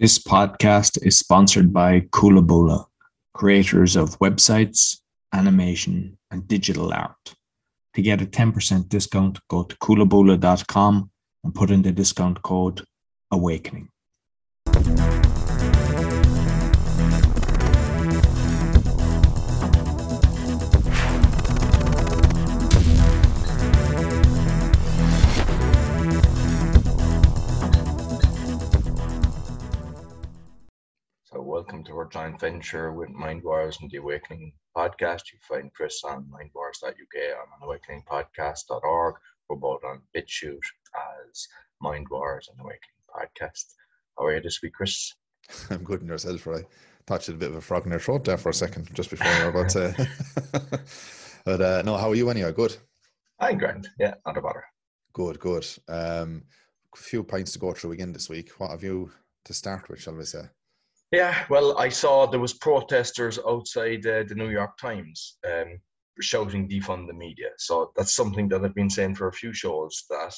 This podcast is sponsored by Coolaboola, creators of websites, animation, and digital art. To get a 10% discount, go to coolaboola.com and put in the discount code AWAKENING. Welcome to our joint venture with Mindwires and the Awakening podcast. You find Chris on mindwires.uk. I'm on awakeningpodcast.org. We're both on BitChute as Mindwires and Awakening Podcast. How are you this week, Chris? I'm good in yourself, right? Touched a bit of a frog in your throat there for a second, just before you were about to. but uh, no, how are you anyway? Good. I'm grand. Yeah, not a bother. Good, good. Um, a few points to go through again this week. What have you to start with, shall we say? Yeah, well, I saw there was protesters outside uh, the New York Times um, shouting defund the media. So that's something that I've been saying for a few shows that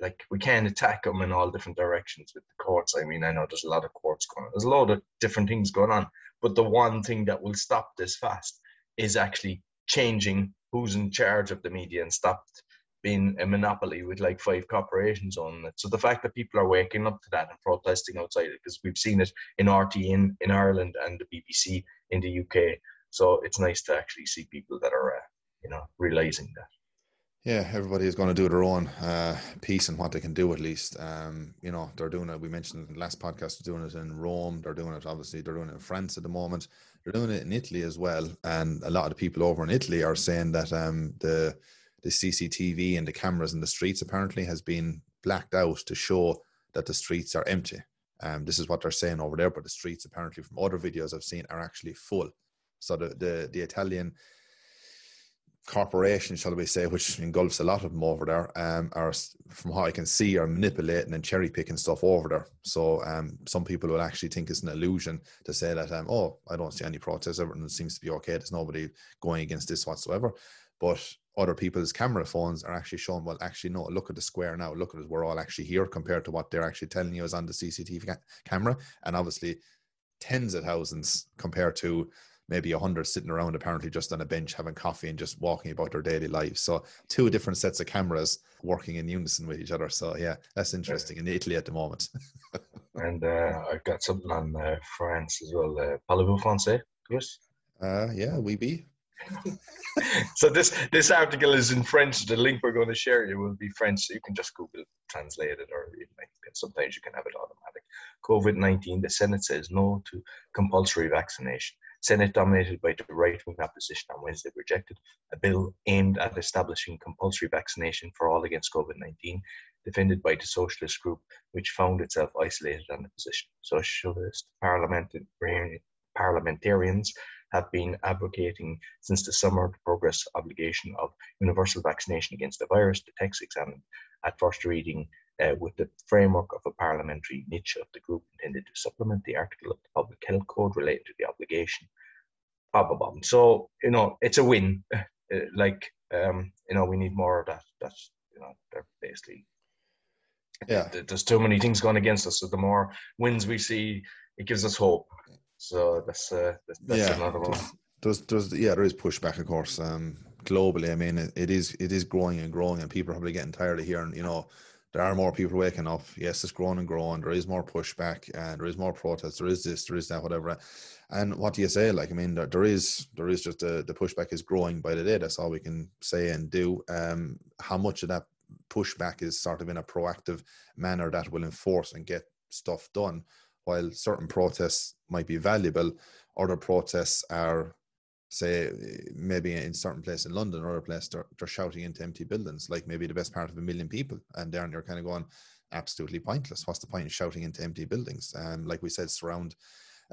like we can't attack them in all different directions with the courts. I mean, I know there's a lot of courts going on. There's a lot of different things going on. But the one thing that will stop this fast is actually changing who's in charge of the media and stop being a monopoly with like five corporations on it. So the fact that people are waking up to that and protesting outside it, because we've seen it in RT in, in Ireland and the BBC in the UK. So it's nice to actually see people that are, uh, you know, realizing that. Yeah, everybody is going to do their own uh, piece and what they can do at least. Um, you know, they're doing it. We mentioned last podcast, they're doing it in Rome. They're doing it, obviously, they're doing it in France at the moment. They're doing it in Italy as well. And a lot of the people over in Italy are saying that um, the the CCTV and the cameras in the streets apparently has been blacked out to show that the streets are empty. Um, this is what they're saying over there, but the streets apparently from other videos I've seen are actually full. So the the, the Italian corporation, shall we say, which engulfs a lot of them over there, um, are from what I can see are manipulating and cherry picking stuff over there. So um, some people will actually think it's an illusion to say that, um, oh, I don't see any protests, everything seems to be okay. There's nobody going against this whatsoever. But other people's camera phones are actually showing, well, actually, no, look at the square now. Look at us. We're all actually here compared to what they're actually telling you is on the CCTV ca- camera. And obviously, tens of thousands compared to maybe a hundred sitting around apparently just on a bench having coffee and just walking about their daily lives. So two different sets of cameras working in unison with each other. So yeah, that's interesting in Italy at the moment. and uh, I've got something on uh, France as well. Uh, Parlez-vous français, Chris? Uh, yeah, we be. so this this article is in French. The link we're going to share you will be French, so you can just Google translate it, or sometimes you can have it automatic. COVID nineteen. The Senate says no to compulsory vaccination. Senate, dominated by the right wing opposition on Wednesday, rejected a bill aimed at establishing compulsory vaccination for all against COVID 19, defended by the socialist group, which found itself isolated on the position. Socialist parliamentarians have been advocating since the summer the progress obligation of universal vaccination against the virus. The text examined at first reading uh, with the framework of a parliamentary niche of the group intended to supplement the article of the Public Health Code relating to the obligation. Blah, blah, blah. So, you know, it's a win. Uh, like, um, you know, we need more of that. That's, you know, they're basically, Yeah. there's too many things going against us. So the more wins we see, it gives us hope. So that's, uh, that's, that's yeah, another one. there's, there's, yeah, there is pushback, of course. Um, globally, I mean, it, it is, it is growing and growing, and people are probably getting tired of hearing, you know, there are more people waking up. Yes, it's growing and growing. There is more pushback, and there is more protest. There is this, there is that, whatever. And what do you say? Like, I mean, there, there is, there is just the the pushback is growing by the day. That's all we can say and do. Um, how much of that pushback is sort of in a proactive manner that will enforce and get stuff done, while certain protests might be valuable, other protests are say maybe in certain place in London or other place they're, they're shouting into empty buildings like maybe the best part of a million people and then you're kind of going absolutely pointless. What's the point in shouting into empty buildings? Um, like we said surround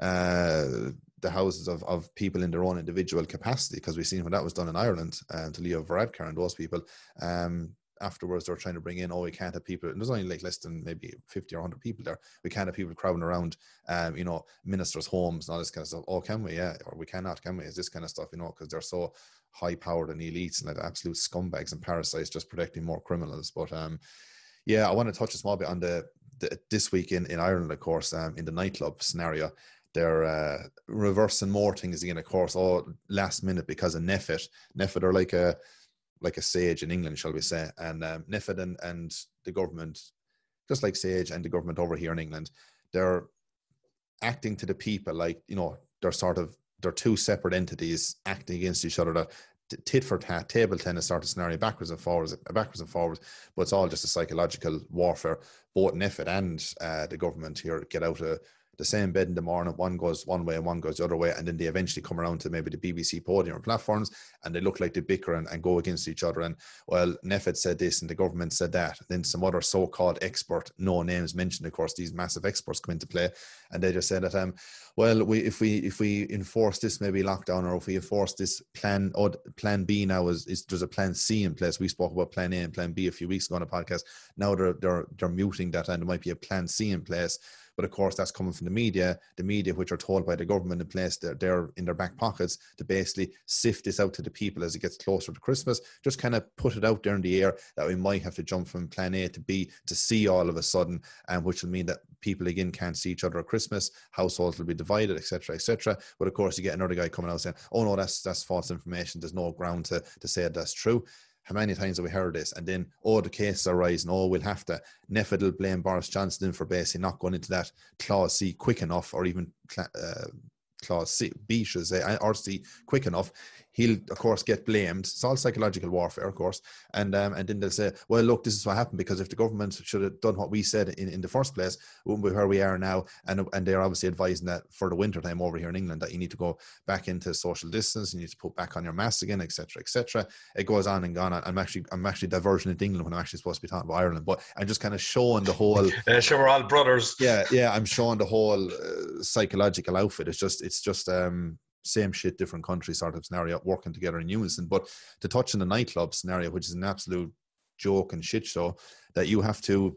uh, the houses of, of people in their own individual capacity because we've seen when that was done in Ireland uh, to Leo Varadkar and those people um, afterwards they're trying to bring in oh we can't have people and there's only like less than maybe 50 or 100 people there. We can't have people crowding around um you know ministers homes and all this kind of stuff. Oh can we? Yeah or we cannot can we? Is this kind of stuff you know because they're so high powered and elites and like absolute scumbags and parasites just protecting more criminals. But um yeah i want to touch a small bit on the th- this week in, in Ireland, of course, um, in the nightclub scenario, they're uh, reversing more things again, of course, all last minute because of NPHET. NPHET are like a like a SAGE in England, shall we say? And um, NPHET and, and the government, just like SAGE and the government over here in England, they're acting to the people like you know they're sort of they're two separate entities acting against each other. That tit for tat, table tennis sort of scenario, backwards and forwards, backwards and forwards. But it's all just a psychological warfare. Both NPHET and uh, the government here get out of the same bed in the morning. One goes one way and one goes the other way. And then they eventually come around to maybe the BBC podium or platforms and they look like they bicker and, and go against each other. And well, NPHET said this and the government said that. Then some other so called expert, no names mentioned, of course, these massive experts come into play. And they just said that, um, well, we if we if we enforce this maybe lockdown or if we enforce this plan or plan B now is, is there's a plan C in place. We spoke about plan A and plan B a few weeks ago on a podcast. Now they're they're they're muting that and there might be a plan C in place but of course, that's coming from the media, the media which are told by the government in place that they're in their back pockets to basically sift this out to the people as it gets closer to Christmas. Just kind of put it out there in the air that we might have to jump from plan A to B to C all of a sudden, and which will mean that people again can't see each other at Christmas, households will be divided, etc., etc. But of course, you get another guy coming out saying, "Oh no, that's that's false information. There's no ground to to say that's true." How many times have we heard this? And then, oh, the cases are rising. Oh, we'll have to. NPHET will blame Boris Johnson for basically not going into that clause C quick enough or even uh, clause C, B, should say, or C quick enough he'll of course get blamed. It's all psychological warfare, of course, and um, and then they'll say, well, look, this is what happened because if the government should have done what we said in, in the first place, we wouldn't be where we are now. And and they're obviously advising that for the winter time over here in England that you need to go back into social distance, and you need to put back on your mask again, etc., etc. It goes on and on. I'm actually I'm actually diverging into England when I'm actually supposed to be talking about Ireland, but I'm just kind of showing the whole. yeah, sure, we're all brothers. Yeah, yeah, I'm showing the whole uh, psychological outfit. It's just it's just um same shit, different country sort of scenario, working together in unison. But to touch on the nightclub scenario, which is an absolute joke and shit show, that you have to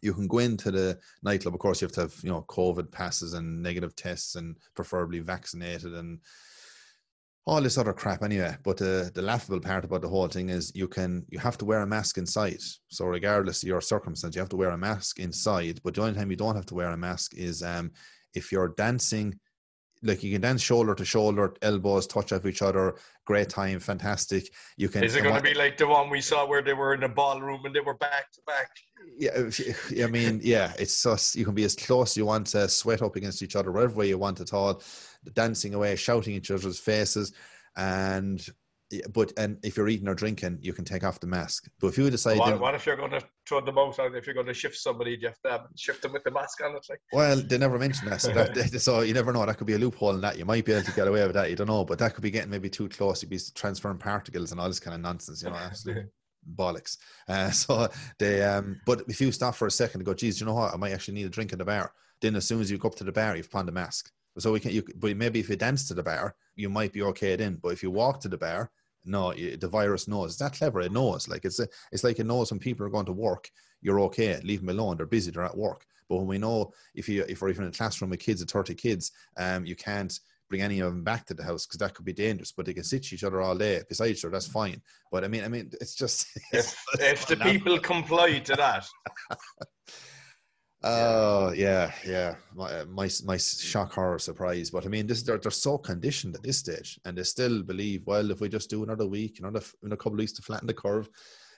you can go into the nightclub. Of course, you have to have you know COVID passes and negative tests, and preferably vaccinated, and all this other crap. Anyway, but the the laughable part about the whole thing is you can you have to wear a mask inside. So regardless of your circumstance, you have to wear a mask inside. But the only time you don't have to wear a mask is um, if you're dancing like you can dance shoulder to shoulder, elbows touch off each other. Great time, fantastic. You can. Is it going to be like the one we saw where they were in a ballroom and they were back to back? Yeah, I mean, yeah, it's just you can be as close you want to sweat up against each other, whatever way you want at all, dancing away, shouting each other's faces, and but and if you're eating or drinking, you can take off the mask. But if you decide, what, what if you're going to throw them out? If you're going to shift somebody, you have to shift them with the mask on? It's like well, they never mentioned that, so, that, so you never know. That could be a loophole in that. You might be able to get away with that. You don't know, but that could be getting maybe too close. You'd be transferring particles and all this kind of nonsense. You know, absolutely. bollocks. Uh, so they, um, but if you stop for a second and go, geez, you know what? I might actually need a drink in the bar. Then as soon as you go up to the bar, you've put on the mask. So we can, you, but maybe if you dance to the bar, you might be okay then. But if you walk to the bar, no, the virus knows. It's that clever. It knows. Like it's a, it's like it knows when people are going to work, you're okay. Leave them alone. They're busy. They're at work. But when we know if you if we're even in a classroom with kids of thirty kids, um, you can't bring any of them back to the house because that could be dangerous. But they can sit each other all day beside each other. That's fine. But I mean, I mean, it's just if, if the people comply to that. Oh yeah, yeah. My, uh, my my shock horror surprise, but I mean, this they're they're so conditioned at this stage, and they still believe, well, if we just do another week, another in a couple of weeks to flatten the curve,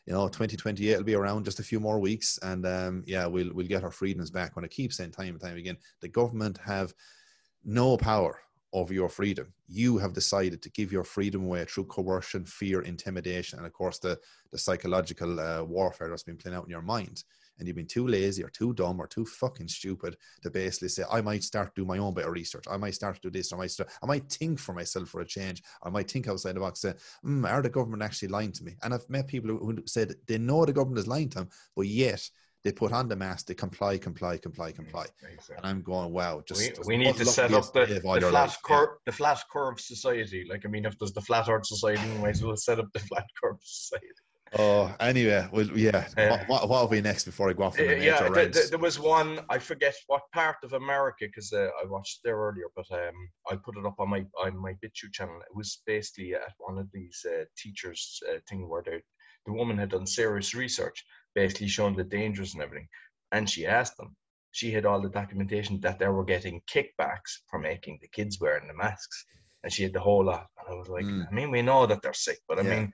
you know, 2028 will be around just a few more weeks, and um, yeah, we'll we'll get our freedoms back. When I keep saying time and time again, the government have no power over your freedom. You have decided to give your freedom away through coercion, fear, intimidation, and of course the the psychological uh, warfare that's been playing out in your mind and you've been too lazy or too dumb or too fucking stupid to basically say, I might start do my own bit of research. I might start to do this. Or I might start, I might think for myself for a change. I might think outside the box. Say, mm, are the government actually lying to me? And I've met people who said they know the government is lying to them, but yet they put on the mask, they comply, comply, comply, comply. Exactly. And I'm going, wow, just, we, we need to set up the, the flat curve, yeah. the flat curve society. Like, I mean, if there's the flat earth society, we might as well set up the flat curve society. Oh, anyway, well, yeah. Uh, what, what will be next before I go off? The yeah, the, the, there was one. I forget what part of America because uh, I watched there earlier, but um, I put it up on my on my BitChute channel. It was basically at one of these uh, teachers' uh, thing where the the woman had done serious research, basically showing the dangers and everything. and she asked them. She had all the documentation that they were getting kickbacks for making the kids wearing the masks, and she had the whole lot. And I was like, Mm. I mean, we know that they're sick, but I Yeah. mean,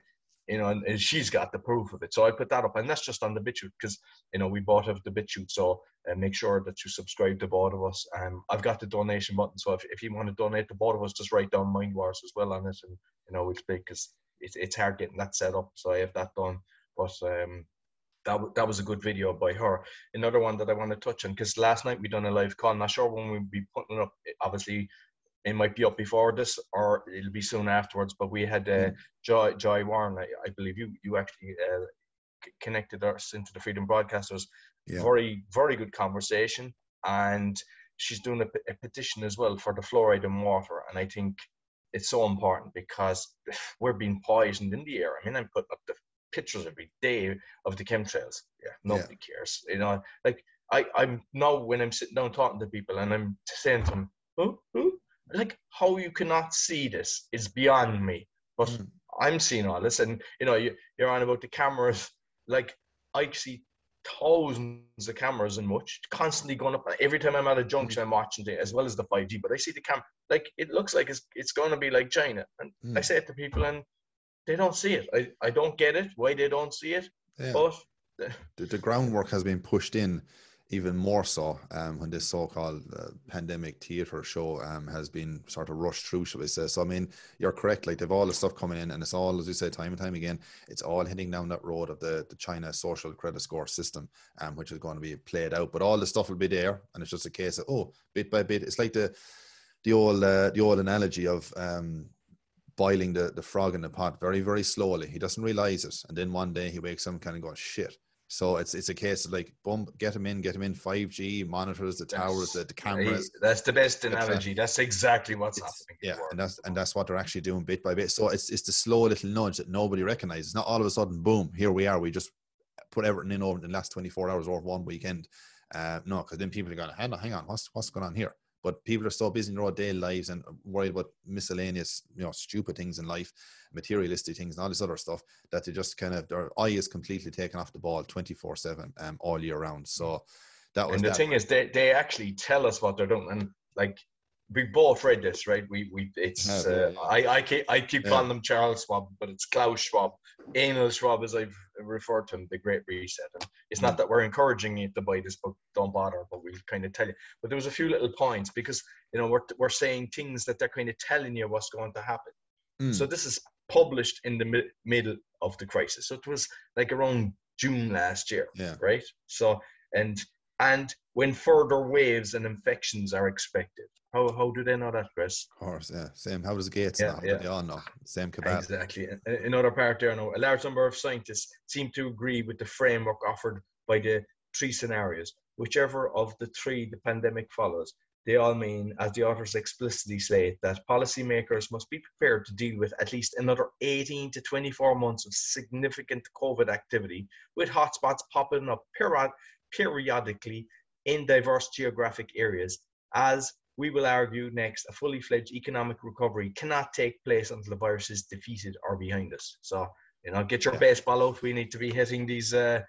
you know, and, and she's got the proof of it. So I put that up, and that's just on the BitChute because you know we bought out the BitChute. So uh, make sure that you subscribe to both of us. Um, I've got the donation button, so if, if you want to donate to both of us, just write down Mindwires as well on it, and you know we'll speak because it's it's hard getting that set up. So I have that done, but um. That, w- that was a good video by her. Another one that I want to touch on because last night we done a live call. Not sure when we'll be putting it up. Obviously, it might be up before this or it'll be soon afterwards. But we had uh, Joy Joy Warren. I, I believe you you actually uh, connected us into the Freedom Broadcasters. Yeah. Very very good conversation, and she's doing a, a petition as well for the fluoride in water. And I think it's so important because we're being poisoned in the air. I mean, I'm putting up the pictures every day of the chemtrails. Yeah, nobody cares. You know, like I I'm now when I'm sitting down talking to people and I'm saying to them, who who like how you cannot see this is beyond me. But Mm. I'm seeing all this, and you know, you, you're on about the cameras. Like I see thousands of cameras and much constantly going up. Every time I'm at a junction, I'm watching it as well as the 5G. But I see the cam like it looks like it's it's going to be like China, and I Mm. say it to people, and they don't see it. I, I don't get it why they don't see it, Yeah. but the, the groundwork has been pushed in even more so um, when this so-called uh, pandemic theater show um, has been sort of rushed through, shall we say? So I mean, you're correct. Like they've all the stuff coming in, and it's all, as you say, time and time again, it's all heading down that road of the the China social credit score system, um, which is going to be played out. But all the stuff will be there, and it's just a case of oh, bit by bit. It's like the the old uh, the old analogy of um, boiling the, the frog in the pot very very slowly. He doesn't realize it, and then one day he wakes up and kind of going shit. So it's it's a case of like boom, get him in, get him in. Five G monitors, the towers, the, the cameras. that's the best uh, analogy. That's exactly what's It's- happening. yeah, and that's and that's what they're actually doing bit by bit. So it's it's the slow little nudge that nobody recognizes. Not all of a sudden, boom, here we are. We just put everything in over the last twenty four hours or one weekend. Uh, no, because then people are going, hang on, hang on, what's what's going on here? But people are so busy in their own daily lives and worried about miscellaneous, you know, stupid things in life, materialistic things, and all this other stuff that they just kind of their eye is completely taken off the ball twenty four seven, um, all year round. So that was and the that. thing is, they, they actually tell us what they're doing, and like we both read this, right? We we it's uh, I I keep, I keep Yeah. calling them Charles Schwab, but it's Klaus Schwab, Anal Schwab, as I've referred to him, the Great Reset. And it's Mm. not that we're encouraging you to buy this book, don't bother, but we'll kind of tell you. But there was a few little points because you know we're we're saying things that they're kind of telling you what's going to happen. Mm. So this is published in the mi- middle of the crisis. So it was like around June last year yeah. right? So and and when further waves and infections are expected, how how do they know that, Chris? Of course, yeah. Same. How does Gates Yeah, know? yeah. They all know. Same kebab. Exactly. Another part there, no, a large number of scientists seem to agree with the framework offered by the three scenarios. Whichever of the three the pandemic follows, they all mean, as the authors explicitly state, that policymakers must be prepared to deal with at least another 18 to 24 months of significant COVID activity, with hotspots popping up periodically in diverse geographic areas, as we will argue next, a fully fledged economic recovery cannot take place until the virus is defeated or behind us. So, you know, get your Yeah. baseball out. We need to be hitting these. Uh,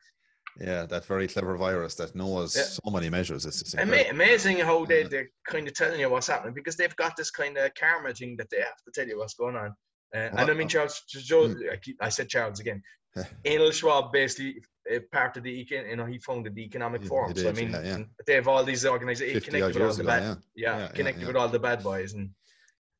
Yeah, that very clever virus that knows Yeah. so many measures. It's, ama- amazing how they, they're kind of telling you what's happening because they've got this kind of karma thing that they have to tell you what's going on. Uh, and I mean, uh, Charles, Joe, hmm. I, keep, I said Charles again. Anil Schwab basically part of the econ, you know, he founded the Economic Forum. so I mean, yeah, yeah. they have all these organizations connected with all the bad, yeah. yeah, connected with all the bad boys and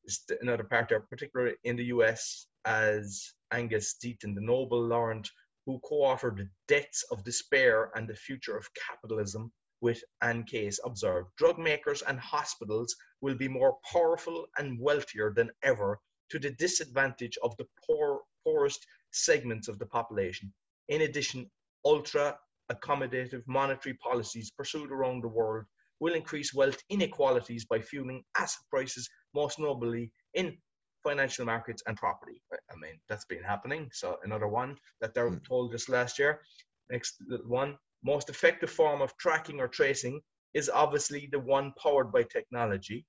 it's another part there, particularly in the US, as Angus Deaton, the Nobel laureate who co-authored The Debts of Despair and the Future of Capitalism with Anne Case, observed drug makers and hospitals will be more powerful and wealthier than ever to the disadvantage of the poor, poorest segments of the population. In addition, ultra accommodative monetary policies pursued around the world will increase wealth inequalities by fueling asset prices, most notably in financial markets and property. I mean, that's been happening. So another one that they Mm. told us last year. Next one, most effective form of tracking or tracing is obviously the one powered by technology.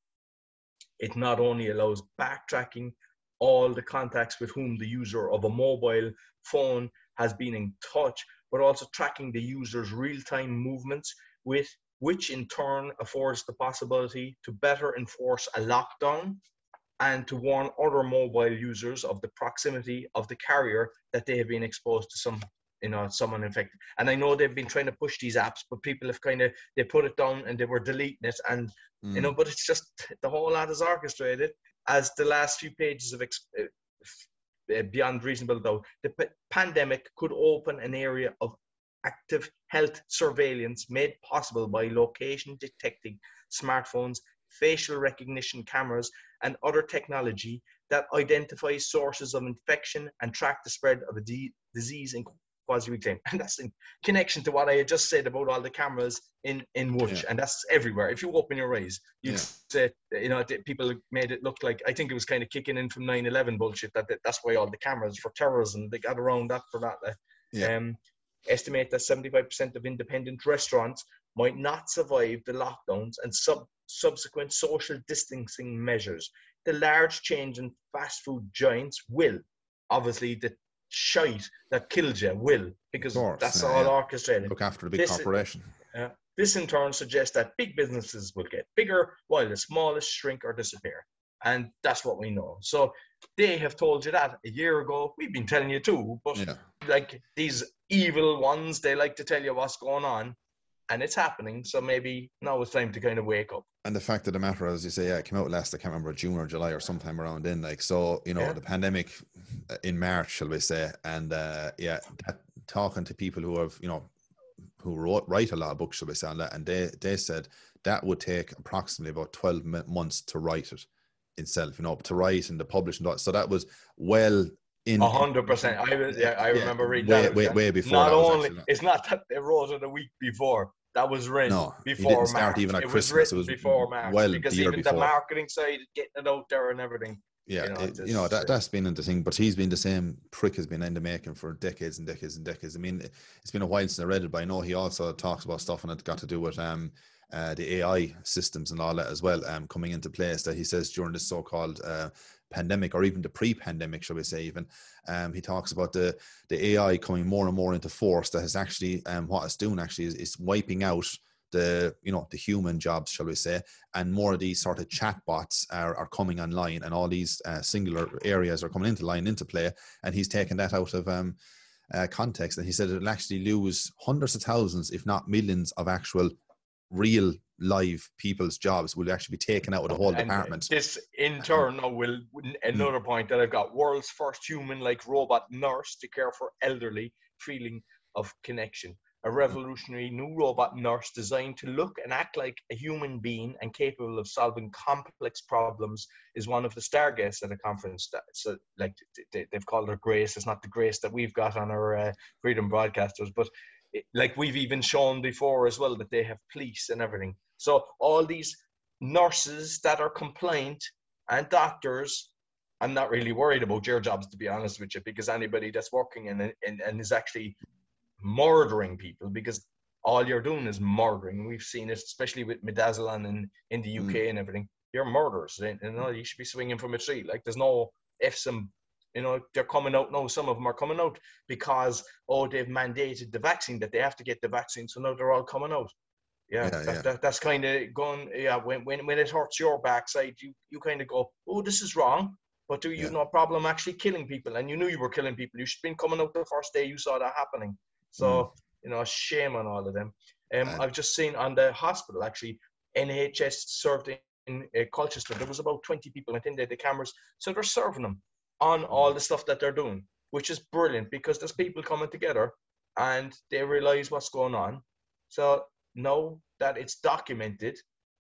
It not only allows backtracking all the contacts with whom the user of a mobile phone has been in touch, but also tracking the user's real-time movements with which in turn affords the possibility to better enforce a lockdown and to warn other mobile users of the proximity of the carrier that they have been exposed to some you know someone infected and i know they've been trying to push these apps but people have kind of they put it down and they were deleting it and mm. you know but it's just the whole lot is orchestrated as the last few pages of ex- uh, Uh, beyond reasonable doubt the p- pandemic could open an area of active health surveillance made possible by location detecting smartphones facial recognition cameras and other technology that identifies sources of infection and track the spread of a d- disease in quasi-real time. And that's in connection to what I had just said about all the cameras in, in Wush. Yeah. And that's everywhere. If you open your eyes, you yeah. say, you know, people made it look like, I think it was kind of kicking in from 9-11 bullshit, that, that that's why all the cameras for terrorism, they got around that for that. Like. Yeah. Um, estimate that 75% of independent restaurants might not survive the lockdowns and sub subsequent social distancing measures. The large change in fast food giants will. Obviously, the shite that killed you will, because course, that's yeah, all yeah. orchestrated. Look after the big this, corporation. Uh, this in turn suggests that big businesses will get bigger while the smallest shrink or disappear. And that's what we know. So they have told you that a year ago. We've been telling you too, but yeah. like these evil ones, they like to tell you what's going on and it's happening. So maybe now it's time to kind of wake up. And the fact of the matter, as you say, yeah, it came out last, I can't remember, June or July or sometime around in. Like, so, you know, yeah. the pandemic in March, shall we say. And uh, yeah, that, talking to people who have, you know, who wrote, write a lot of books, shall we say, on that. And they, they said that would take approximately about 12 months to write it itself, you know, to write and to publish and all. So that was well in a hundred percent. I was yeah, I yeah, remember reading way, that. Way, way before. Not only it's not that they wrote it a week before. That was written no, before didn't start March. even at it Christmas. Was it was before March well because even before. the marketing side, getting it out there and everything. Yeah, you know, it, you know that that's been the thing, but he's been the same prick has been in the making for decades and decades and decades. I mean, it's been a while since I read it, but I know he also talks about stuff and it got to do with um uh, the AI systems and all that as well um, coming into place that he says during this so-called uh, pandemic or even the pre-pandemic, shall we say even, um, he talks about the, the AI coming more and more into force that is actually um, what it's doing actually is, is wiping out the you know the human jobs shall we say and more of these sort of chatbots are, are coming online and all these uh, singular areas are coming into line into play. And he's taken that out of um, uh, context. And he said it'll actually lose hundreds of thousands if not millions of actual real live people's jobs will actually be taken out of the whole and department. This in turn will another point that I've got world's first human like robot nurse to care for elderly feeling of connection. A revolutionary new robot nurse designed to look and act like a human being and capable of solving complex problems is one of the star guests at a conference. That, so, like they've called her Grace. It's not the Grace that we've got on our uh, Freedom Broadcasters, but like we've even shown before as well that they have police and everything. So all these nurses that are compliant and doctors, I'm not really worried about your jobs to be honest with you, because anybody that's working and and, and is actually murdering people because all you're doing is murdering. We've seen it, especially with midazolam in, in the UK mm. and everything. You're murderers. You know, you should be swinging from a tree. Like there's no ifs and you know, they're coming out now. Some of them are coming out because oh, they've mandated the vaccine that they have to get the vaccine, so now they're all coming out. Yeah, yeah, that, yeah. That, that's kind of going. Yeah, when, when when it hurts your backside, you you kind of go, oh, this is wrong. But do you yeah. no problem actually killing people? And you knew you were killing people. You should have been coming out the first day you saw that happening. So mm. you know, shame on all of them. Um, I've just seen on the hospital actually, NHS served in, in uh, Colchester. There was about 20 people went in there, the cameras. So they're serving them on all the stuff that they're doing, which is brilliant because there's people coming together and they realize what's going on. So know that it's documented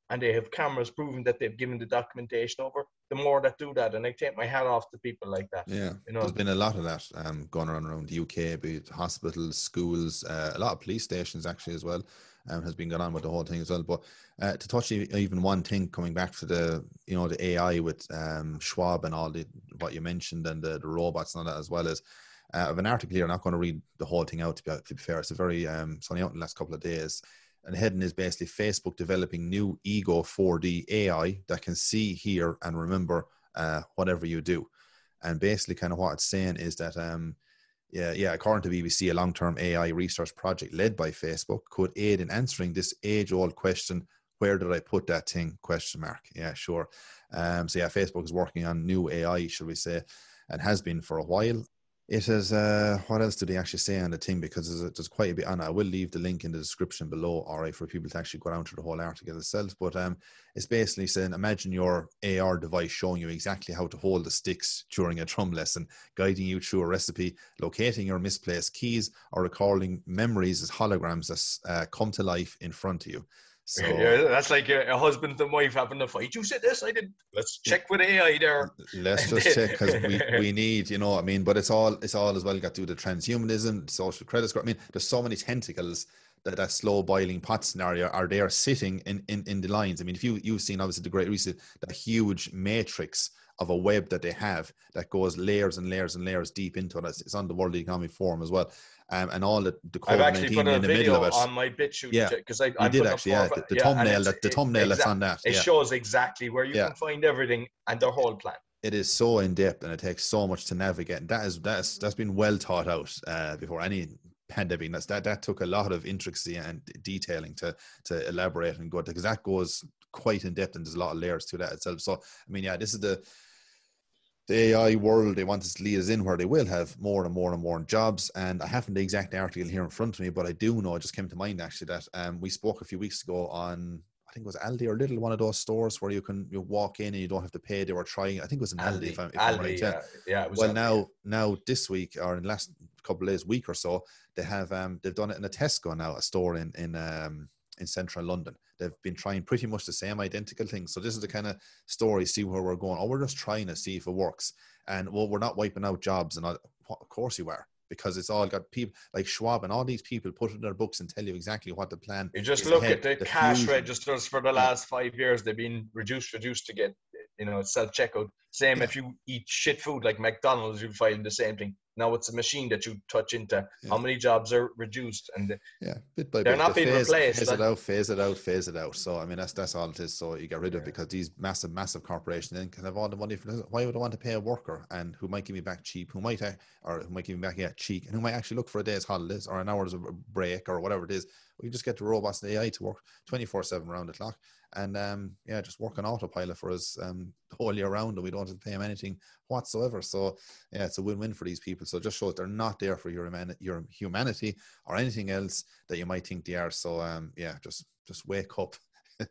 and they have cameras proving that they've given the documentation over, the more that do that. And I take my hat off to people like that. Yeah. You know, there's been a lot of that um, going on around the UK, be it hospitals, schools, uh, a lot of police stations actually as well um, has been going on with the whole thing as well. But uh, to touch even one thing, coming back to the you know the AI with um, Schwab and all the what you mentioned and the, the robots and all that as well as. Uh, have an article here. I'm not going to read the whole thing out to be, to be fair. It's a very um, it's only out in the last couple of days. And heading is basically Facebook developing new Ego 4D AI that can see, hear, and remember uh, whatever you do. And basically, kind of what it's saying is that um, yeah, yeah, according to BBC, a long-term AI research project led by Facebook could aid in answering this age-old question: Where did I put that thing? Question mark. Yeah, sure. Um, so yeah, Facebook is working on new AI, shall we say, and has been for a while it is uh what else do they actually say on the thing? Because there's, there's quite a bit on i will leave the link in the description below all right for people to actually go down to the whole article itself but um it's basically saying imagine your ar device showing you exactly how to hold the sticks during a drum lesson guiding you through a recipe locating your misplaced keys or recalling memories as holograms that uh, come to life in front of you so yeah, that's like a, a, husband and wife having a fight. You said this, I did. Let's check with AI there. Let's just check because we, we need, you know, I mean, but it's all it's all as well got to do with the transhumanism, social credit score. I mean, there's so many tentacles that that slow boiling pot scenario are there sitting in, in in the lines. I mean, if you you've seen obviously the Great Reset, that huge matrix of a web that they have that goes layers and layers and layers deep into it. It's on the World Economic Forum as well. Um, and all the, the I've actually put a video on my BitChute yeah. because I I did actually yeah the, the yeah, thumbnail that the thumbnail that's on that it yeah. shows exactly where you can find everything and the whole plan. It is so in depth and it takes so much to navigate. And that is that's that's been well thought out uh, before any pandemic. That's that that took a lot of intricacy and detailing to to elaborate and go because that goes quite in depth and there's a lot of layers to that itself. So i mean yeah this is the the AI world, they want us to lead us in where they will have more and more and more jobs. And I haven't the exact article here in front of me, but I do know, it just came to mind actually, that um, we spoke a few weeks ago on, I think it was Aldi or Lidl, one of those stores where you can you walk in and you don't have to pay. They were trying, I think it was an Aldi, Aldi if I'm, if Aldi, I'm right. Yeah, yeah well, Aldi. now, now this week or in the last couple of days, week or so, they have, um, they've done it in a Tesco now, a store in, in, um, in central London. They've been trying pretty much the same identical thing. So this is the kind of story, see where we're going. Oh, we're just trying to see if it works. And well, we're not wiping out jobs. And of course you are because it's all got people like Schwab and all these people put in their books and tell you exactly what the plan. You just look ahead. at the, the cash fusion. registers for the last five years; they've been reduced, reduced to get you know self checkout. Same yeah. if you eat shit food like McDonald's, you'll find the same thing. Now it's a machine that you touch into. Yeah. How many jobs are reduced? And yeah, bit by they're bit. not being phase, replaced. Phase it out, phase it out, phase it out. So I mean, that's that's all it is. So you get rid of yeah. because these massive, massive corporations then can have all the money for. Why would I want to pay a worker and who might give me back cheap, who might uh, or who might give me back yeah cheap, and who might actually look for a day's holidays or an hour's break or whatever it is. We just get the robots and the AI to work twenty four seven around the clock and um, yeah, just work on autopilot for us um, the whole year round, and we don't have to pay them anything whatsoever. So yeah, it's a win-win for these people. So just shows they're not there for your your humanity or anything else that you might think they are. So um, yeah, just just wake up.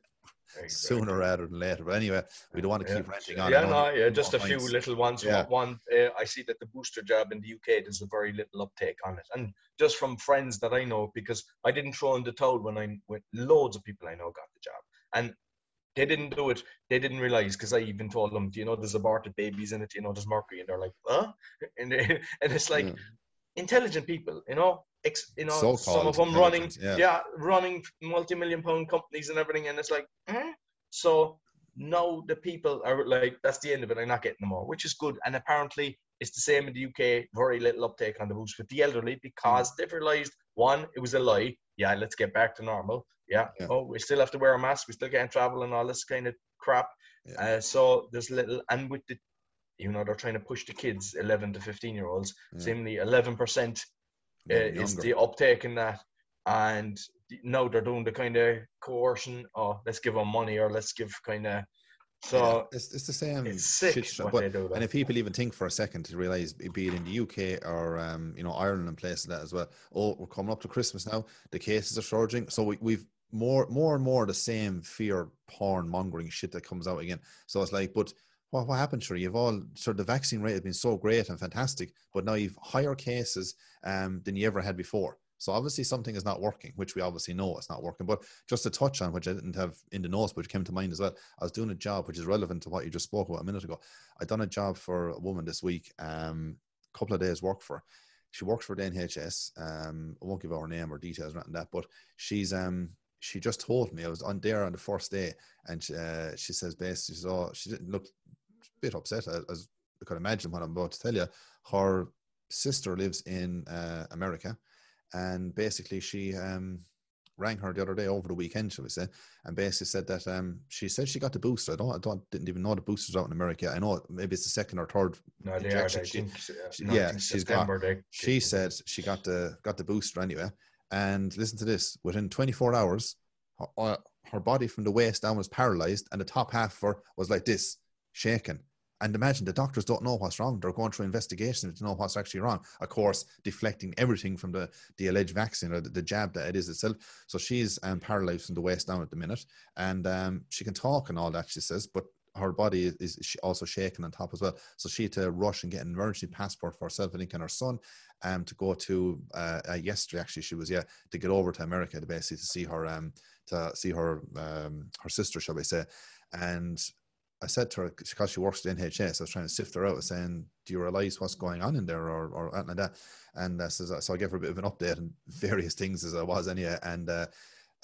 sooner rather than later. But anyway, we don't want to keep yeah. ranting on. Yeah, no, yeah, just a few little ones. Yeah. One, uh, I see that the booster jab in the UK there's a very little uptake on it, and just from friends that I know, because I didn't throw in the towel when I when loads of people I know got the jab, and they didn't do it. They didn't realize because I even told them, you know, there's aborted babies in it. You know, there's mercury, and they're like, huh? And they, and it's like yeah. intelligent people, you know, ex, you know, So-called some of them running, yeah. yeah. running multi-million pound companies and everything, and it's like, eh? so now the people are like, that's the end of it. I'm not getting them more, which is good. And apparently, it's the same in the UK. Very little uptake on the boost with the elderly because mm. they've realized one, it was a lie. Yeah, let's get back to normal yeah. yeah. Oh, we still have to wear a mask. We still can't travel and all this kind of crap. Yeah. Uh, so there's little, and with the, you know, they're trying to push the kids, 11 to 15 year olds. Yeah. Seemingly 11% uh, is the uptake in that. And now they're doing the kind of coercion. Oh, let's give them money or let's give kind of. So yeah, it's, it's the same it's sick shit but, do, and if people even think for a second to realize, be it in the UK or um, you know Ireland and places like that as well. Oh, we're coming up to Christmas now. The cases are surging, so we, we've more more and more the same fear porn mongering shit that comes out again. So it's like, but what, what happened, sure? You've all sort of the vaccine rate has been so great and fantastic, but now you've higher cases um, than you ever had before. So obviously something is not working, which we obviously know it's not working. But just to touch on, which I didn't have in the notes, which came to mind as well, I was doing a job which is relevant to what you just spoke about a minute ago. I done a job for a woman this week, um, a couple of days work for. Her. She works for the NHS. Um, I won't give her name or details anything that, but she's um she just told me I was on there on the first day, and uh, she says basically, she saw she didn't look a bit upset as I could imagine what I'm about to tell you. Her sister lives in uh, America, and basically she um, rang her the other day over the weekend, shall we say, and basically said that um, she said she got the booster. I don't, I don't, didn't even know the boosters out in America. I know maybe it's the second or third. No, they are. injection. I She- think, uh, she- yeah, she's September got. they- She said she got the got the booster anyway, and listen to this: within 24 hours, her, uh, her body from the waist down was paralyzed, and the top half of her was like this, shaking. And imagine the doctors don't know what's wrong. They're going through investigation to know what's actually wrong. Of course, deflecting everything from the, the alleged vaccine or the, the jab that it is itself. So she's um, paralyzed from the waist down at the minute. And um, she can talk and all that, she says, but her body is, also shaking on top as well. So she had to rush and get an emergency passport for herself, I think, and her son um, to go to uh, uh, yesterday. Actually, she was yeah to get over to America to basically to see her um to see her um her sister, shall we say? And I said to her because she works at NHS, I was trying to sift her out, saying, "Do you realize what's going on in there, or or anything like that?" And uh, says, so I gave her a bit of an update on various things as I was anyway. And uh,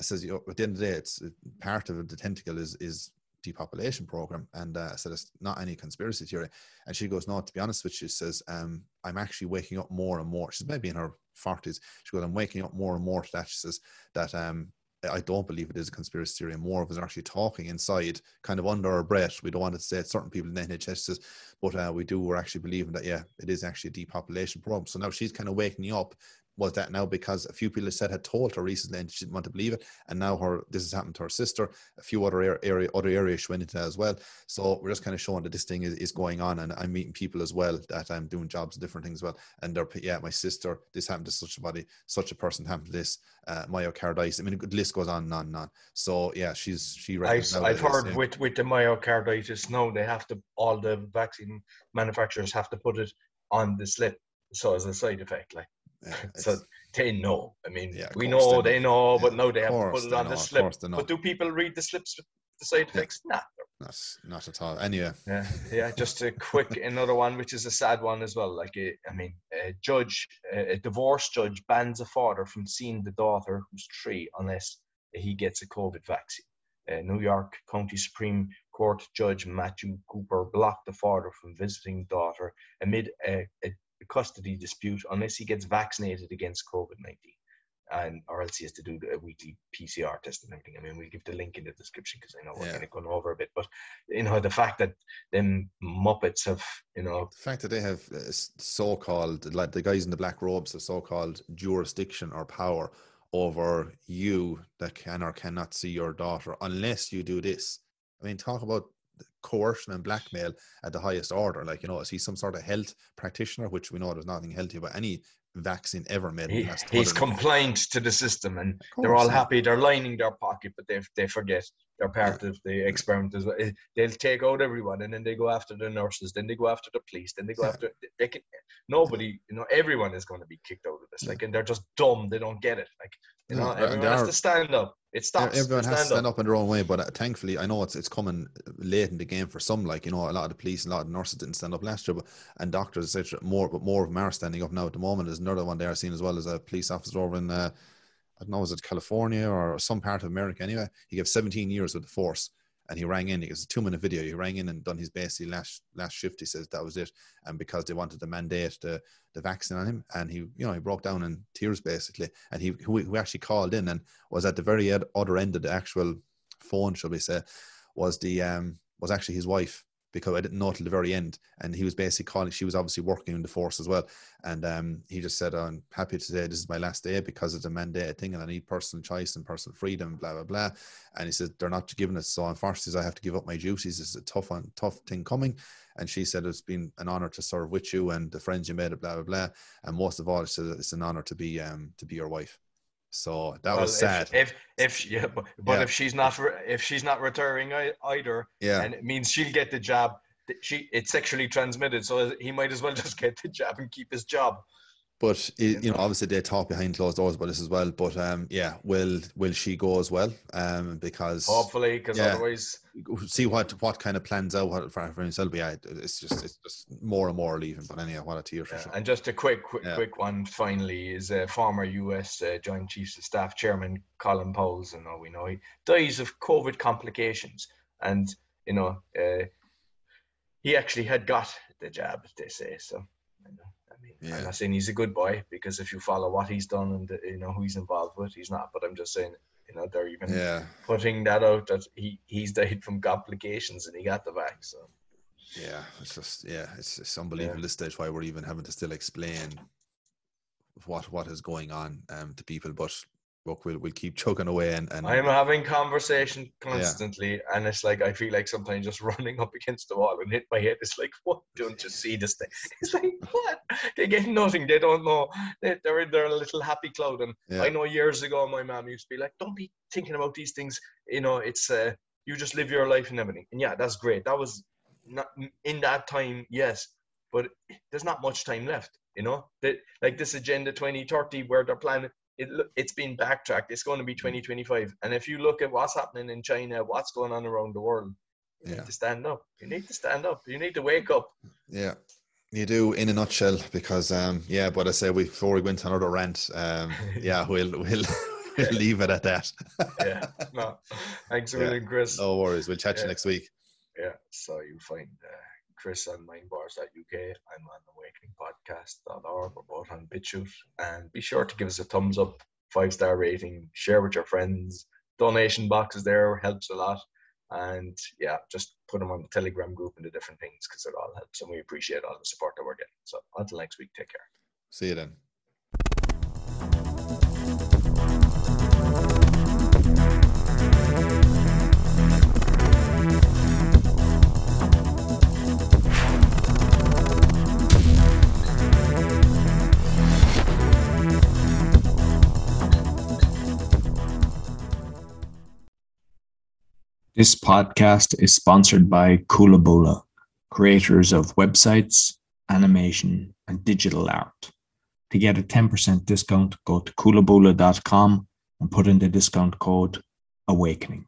I says, you know, at the end of the day, it's part of the tentacle is is depopulation program. And uh, I said, it's not any conspiracy theory. And she goes, no, to be honest with you, she says, um, I'm actually waking up more and more. She's maybe in her 40s. She goes, I'm waking up more and more to that. She says that um, I don't believe it is a conspiracy theory. And more of us are actually talking inside, kind of under our breath. We don't want to say it. Certain people in the NHS says, but uh, we do. We're actually believing that, yeah, it is actually a depopulation problem. So now she's kind of waking up. Was that now because a few people said had told her recently and she didn't want to believe it, and now her this has happened to her sister. A few other area other areas she went into as well. So we're just kind of showing that this thing is, is going on, and I'm meeting people as well that I'm doing jobs and different things as well. And they're yeah, my sister, this happened to such a body, such a person happened to this, uh, myocarditis. I mean, the list goes on and on and on. So yeah, she's she. I've, I've that it is, heard with, with the myocarditis, no, they have to, all the vaccine manufacturers have to put it on the slip. So as a side effect, like, Yeah, so they know. I mean, Yeah, we know they they know. know, but Yeah, now they have to put it on know, the slip. But do people read the slips with the side effects? Nah. not not at all. Anyway, Yeah, yeah. Just a quick another one, which is a sad one as well. Like, a, I mean, a judge, a, a divorce judge bans a father from seeing the daughter who's three unless he gets a COVID vaccine. Uh, New York County Supreme Court Judge Matthew Cooper blocked the father from visiting daughter amid a, a custody dispute unless he gets vaccinated against COVID nineteen. And or else he has to do a weekly PCR test and everything. I mean, we'll give the link in the description because I know we're Yeah. kind of going over a bit. But you know, the fact that them Muppets have, you know, the fact that they have uh, so-called like the guys in the black robes have so-called jurisdiction or power over you that can or cannot see your daughter unless you do this. I mean, talk about coercion and blackmail at the highest order. Like you know, is he some sort of health practitioner? Which we know there's nothing healthy about any vaccine ever made. in he, he's 100 compliant to the system, and they're all happy. They're lining their pocket, but they they forget they're part of the experiment as well. Eh, They'll take out everyone, and then they go after the nurses, then they go after the police, then they go after. They can nobody, you know, everyone is going to be kicked out of this. Like, and they're just dumb. They don't get it. Like, you know, everyone they has to stand up. It stops. Everyone has to stand stand up in their own way, but uh, thankfully, I know it's it's coming late in the game for some. Like you know, a lot of the police, and a lot of the nurses didn't stand up last year, but and doctors, etc. More, but more of them are standing up now at the moment. There's another one there I've seen as well as a police officer over in, uh, I don't know, is it California or some part of America? Anyway, he gave 17 years with the force, and he rang in. It was a two minute video. He rang in and done his basically last last shift. He says that was it, and because they wanted to mandate the the vaccine on him, and he you know he broke down in tears basically, and he who, who actually called in and was at the very other end of the actual phone, shall we say, was the um was actually his wife because I didn't know till the very end, and he was basically calling. She was obviously working in the force as well, and um he just said, "I'm happy to say this is my last day because it's a mandated thing, and I need personal choice and personal freedom, blah blah blah." And he said they're not giving it, so unfortunately, I have to give up my duties. It's a tough one, tough thing coming. And she said it's been an honor to serve with you and the friends you made, blah blah blah. And most of all, she said it's an honor to be um to be your wife. So that Well, was sad. If if, if yeah, but, but Yeah. if she's not if she's not retiring either, yeah. and it means she'll get the job. She it's sexually transmitted, so he might as well just get the job and keep his job. But it, you know, obviously they talk behind closed doors about this as well. But um, yeah, will will she go as well? Um, because Hopefully, because Yeah. otherwise, see what what kind of plans out what- for, for himself. But yeah, it's just it's just more and more leaving. But anyhow, what a tear for yeah. sure. and just a quick, quick, Yeah. quick one. Finally, is uh, former U.S. Uh, Joint Chiefs of Staff Chairman Colin Powell's, and all we know he dies of COVID complications, and you know, uh, he actually had got the jab. They say so. you know, I mean, Yeah. I'm not saying he's a good boy because if you follow what he's done and you know who he's involved with, he's not. But I'm just saying, you know, they're even Yeah. putting that out that he he's died from complications and he got the back. So Yeah. It's just yeah, it's it's unbelievable this stage why we're even having to still explain what what is going on um to people. But look, we'll we'll keep chugging away and, and I'm having conversation constantly, and it's like I feel like sometimes just running up against the wall and hit my head. It's like, what? Don't you see this thing? It's like, what? They get nothing. They don't know. They, they're in their little happy cloud. And Yeah. I know years ago, my mom used to be like, "Don't be thinking about these things. You know, it's uh, you just live your life and everything." And yeah, that's great. That was not in that time, yes, but there's not much time left. You know, that like this agenda 2030, where they're planning it, it's been backtracked. It's going to be 2025. And if you look at what's happening in China, what's going on around the world, you Yeah. need to stand up. You need to stand up. You need to wake up. Yeah, you do in a nutshell because um yeah, but I say we before we went on another rant, um yeah, we'll we'll we'll leave it at that. Yeah. No. Thanks a Yeah. million, Chris. no worries. We'll chat Yeah. you next week. Yeah. So you find uh, Chris on mindwires.uk. I'm on awakeningpodcast.org. We're both on BitChute. And be sure to give us a thumbs up, five star rating, share with your friends. Donation boxes there helps a lot. And yeah, just put them on the Telegram group and the different things because it all helps. And we appreciate all the support that we're getting. So until next week, take care. See you then. This podcast is sponsored by Kulabola, creators of websites, animation, and digital art. To get a 10% discount, go to kulabola.com and put in the discount code AWAKENING.